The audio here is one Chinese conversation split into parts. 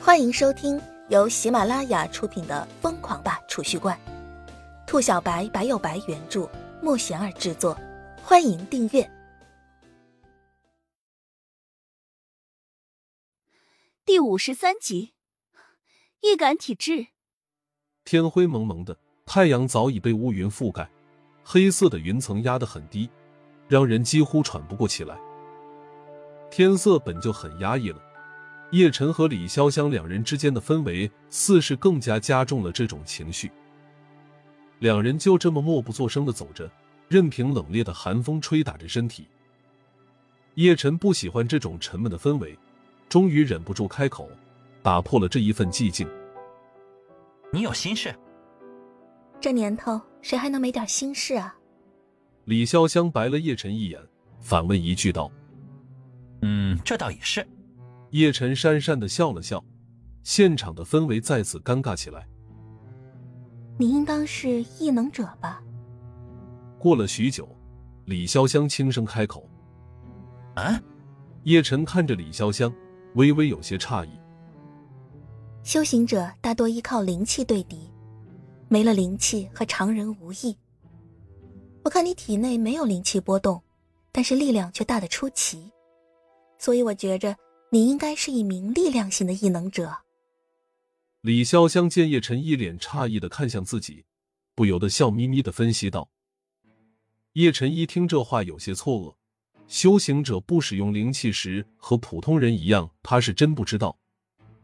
欢迎收听由喜马拉雅出品的《疯狂吧储蓄罐》，兔小白白有白原著，莫贤儿制作。欢迎订阅第五十三集。易感体质。天灰蒙蒙的，太阳早已被乌云覆盖，黑色的云层压得很低，让人几乎喘不过气来。天色本就很压抑了。叶晨和李潇湘两人之间的氛围，似是更加加重了这种情绪。两人就这么默不作声的走着，任凭冷冽的寒风吹打着身体。叶晨不喜欢这种沉闷的氛围，终于忍不住开口，打破了这一份寂静：“你有心事？这年头，谁还能没点心事啊？”李潇湘白了叶晨一眼，反问一句道：“嗯，这倒也是。”叶晨讪讪的笑了笑，现场的氛围再次尴尬起来。你应当是异能者吧？过了许久，李潇湘轻声开口：“啊？”叶晨看着李潇湘，微微有些诧异。修行者大多依靠灵气对敌，没了灵气和常人无异。我看你体内没有灵气波动，但是力量却大得出奇，所以我觉着。你应该是一名力量型的异能者。李潇湘见叶晨一脸诧异的看向自己，不由得笑眯眯的分析道：“叶晨一听这话有些错愕，修行者不使用灵气时和普通人一样，他是真不知道。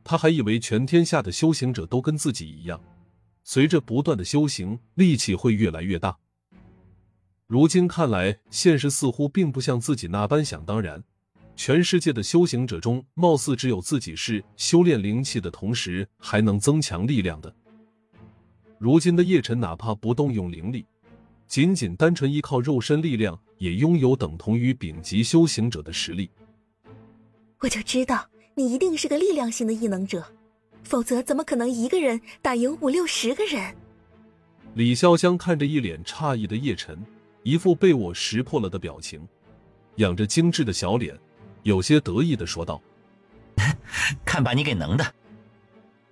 他还以为全天下的修行者都跟自己一样，随着不断的修行，力气会越来越大。如今看来，现实似乎并不像自己那般想当然。”全世界的修行者中，貌似只有自己是修炼灵气的同时还能增强力量的。如今的叶晨，哪怕不动用灵力，仅仅单纯依靠肉身力量，也拥有等同于丙级修行者的实力。我就知道你一定是个力量型的异能者，否则怎么可能一个人打赢五六十个人？李潇湘看着一脸诧异的叶晨，一副被我识破了的表情，仰着精致的小脸。有些得意的说道：“ 看把你给能的。”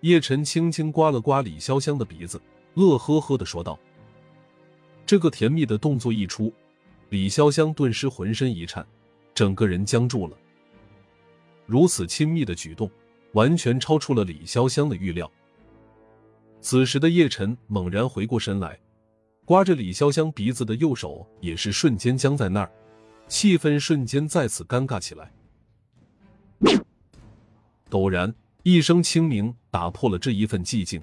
叶晨轻轻刮了刮李潇湘的鼻子，乐呵呵的说道：“这个甜蜜的动作一出，李潇湘顿时浑身一颤，整个人僵住了。如此亲密的举动，完全超出了李潇湘的预料。此时的叶晨猛然回过身来，刮着李潇湘鼻子的右手也是瞬间僵在那儿，气氛瞬间再次尴尬起来。陡然，一声清鸣打破了这一份寂静。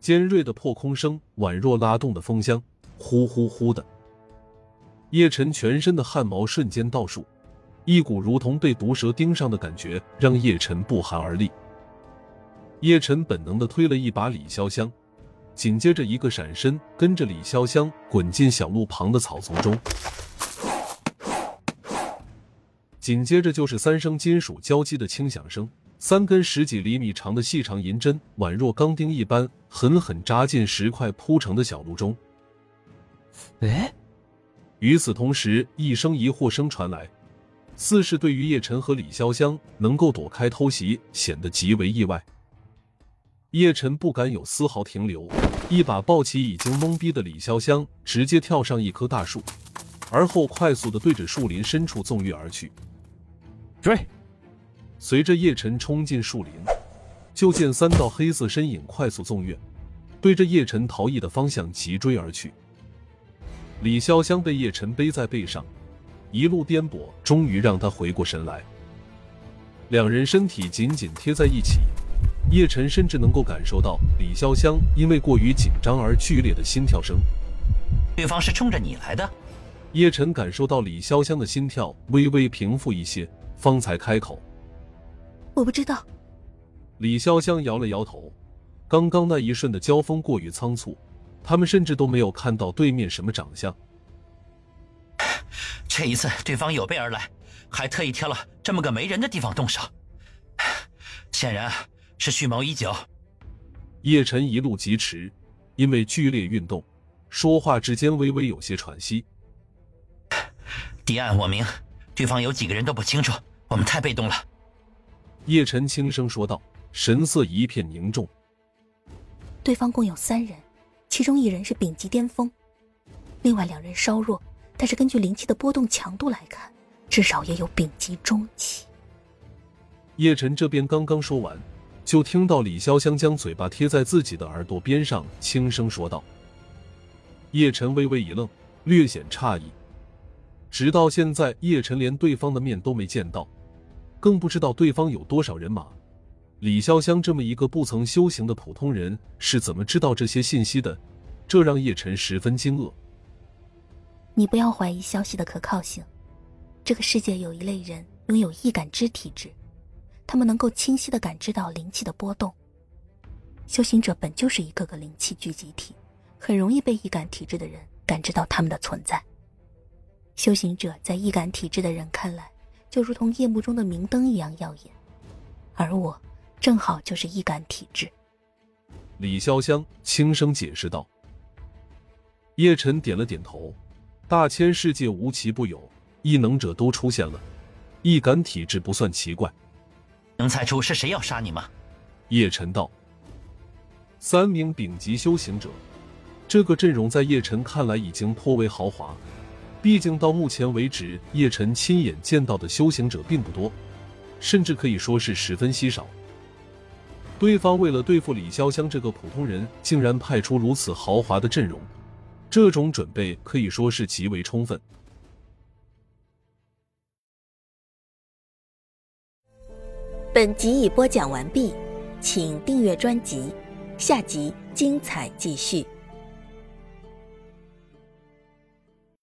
尖锐的破空声宛若拉动的风箱，呼呼呼的。叶晨全身的汗毛瞬间倒竖，一股如同被毒蛇盯上的感觉让叶晨不寒而栗。叶晨本能的推了一把李潇湘，紧接着一个闪身，跟着李潇湘滚进小路旁的草丛中。紧接着就是三声金属交击的轻响声，三根十几厘米长的细长银针宛若钢钉一般，狠狠扎进石块铺成的小路中。哎，与此同时，一声疑惑声传来，似是对于叶晨和李潇湘能够躲开偷袭显得极为意外。叶晨不敢有丝毫停留，一把抱起已经懵逼的李潇湘，直接跳上一棵大树，而后快速的对着树林深处纵跃而去。追！随着叶晨冲进树林，就见三道黑色身影快速纵跃，对着叶晨逃逸的方向急追而去。李潇湘被叶晨背在背上，一路颠簸，终于让他回过神来。两人身体紧紧贴在一起，叶晨甚至能够感受到李潇湘因为过于紧张而剧烈的心跳声。对方是冲着你来的。叶晨感受到李潇湘的心跳微微平复一些。方才开口，我不知道。李潇湘摇了摇头。刚刚那一瞬的交锋过于仓促，他们甚至都没有看到对面什么长相。这一次对方有备而来，还特意挑了这么个没人的地方动手，显然是蓄谋已久。叶晨一路疾驰，因为剧烈运动，说话之间微微有些喘息。敌暗我明。对方有几个人都不清楚，我们太被动了。”叶晨轻声说道。神色一片凝重。对方共有三人，其中一人是丙级巅峰，另外两人稍弱，但是根据灵气的波动强度来看，至少也有丙级中期。叶晨这边刚刚说完，就听到李潇湘将嘴巴贴在自己的耳朵边上，轻声说道。叶晨微微一愣，略显诧异。直到现在，叶晨连对方的面都没见到，更不知道对方有多少人马。李潇湘这么一个不曾修行的普通人，是怎么知道这些信息的？这让叶晨十分惊愕。你不要怀疑消息的可靠性。这个世界有一类人拥有易感知体质，他们能够清晰的感知到灵气的波动。修行者本就是一个个灵气聚集体。很容易被易感体质的人感知到他们的存在。修行者在易感体质的人看来，就如同夜幕中的明灯一样耀眼，而我正好就是易感体质。李潇湘轻声解释道。叶晨点了点头。大千世界无奇不有，异能者都出现了，易感体质不算奇怪。能猜出是谁要杀你吗？叶晨道。三名顶级修行者。这个阵容在叶晨看来已经颇为豪华，毕竟到目前为止，叶晨亲眼见到的修行者并不多，甚至可以说是十分稀少。对方为了对付李潇湘这个普通人，竟然派出如此豪华的阵容，这种准备可以说是极为充分。本集已播讲完毕，请订阅专辑，下集精彩继续。